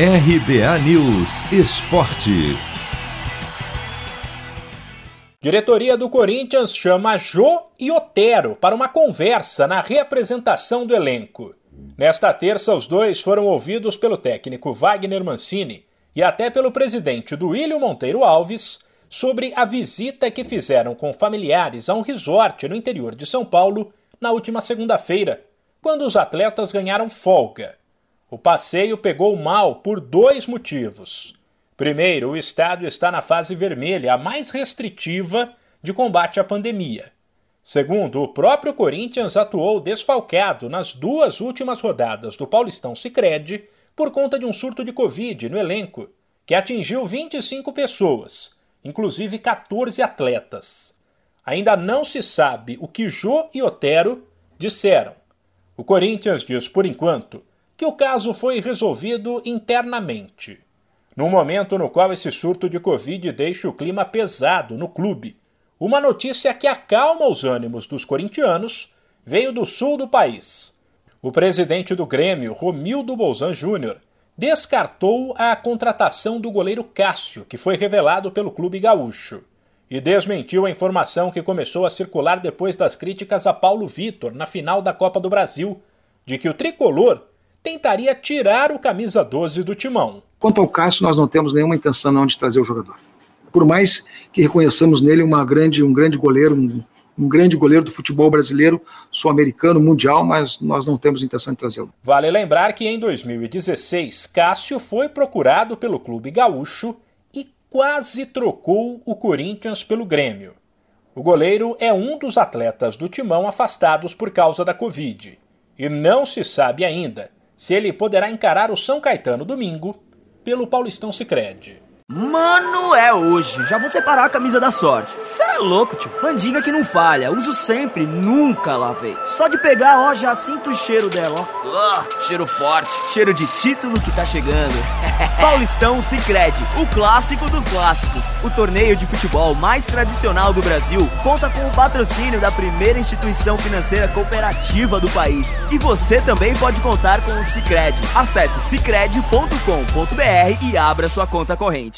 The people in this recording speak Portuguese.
RBA News Esporte. Diretoria do Corinthians chama Jô e Otero para uma conversa na reapresentação do elenco. Nesta terça, os dois foram ouvidos pelo técnico Wagner Mancini e até pelo presidente do William Monteiro Alves sobre a visita que fizeram com familiares a um resort no interior de São Paulo na última segunda-feira, quando os atletas ganharam folga. O passeio pegou mal por dois motivos. Primeiro, o estado está na fase vermelha, a mais restritiva de combate à pandemia. Segundo, o próprio Corinthians atuou desfalcado nas duas últimas rodadas do Paulistão Sicredi por conta de um surto de Covid no elenco, que atingiu 25 pessoas, inclusive 14 atletas. Ainda não se sabe o que Jô e Otero disseram. O Corinthians diz, por enquanto, que o caso foi resolvido internamente. No momento no qual esse surto de Covid deixa o clima pesado no clube, uma notícia que acalma os ânimos dos corintianos veio do sul do país. O presidente do Grêmio, Romildo Bolzan Júnior, descartou a contratação do goleiro Cássio, que foi revelado pelo clube gaúcho, e desmentiu a informação que começou a circular depois das críticas a Paulo Vitor na final da Copa do Brasil, de que o tricolor tentaria tirar o camisa 12 do timão. Quanto ao Cássio, nós não temos nenhuma intenção não de trazer o jogador. Por mais que reconheçamos nele uma grande, um grande goleiro, um, um grande goleiro do futebol brasileiro, sul-americano, mundial, mas nós não temos intenção de trazê-lo. Vale lembrar que em 2016, Cássio foi procurado pelo clube gaúcho e quase trocou o Corinthians pelo Grêmio. O goleiro é um dos atletas do timão afastados por causa da Covid. E não se sabe ainda se ele poderá encarar o São Caetano domingo pelo Paulistão Sicredi. Mano, é hoje. Já vou separar a camisa da sorte. Cê é louco, tio. Mandinga que não falha. Uso sempre, nunca lavei. Só de pegar, ó, já sinto o cheiro dela, ó. Uh, cheiro forte. Cheiro de título que tá chegando. Paulistão Sicredi, o clássico dos clássicos. O torneio de futebol mais tradicional do Brasil conta com o patrocínio da primeira instituição financeira cooperativa do país. E você também pode contar com o Sicredi. Acesse sicredi.com.br e abra sua conta corrente.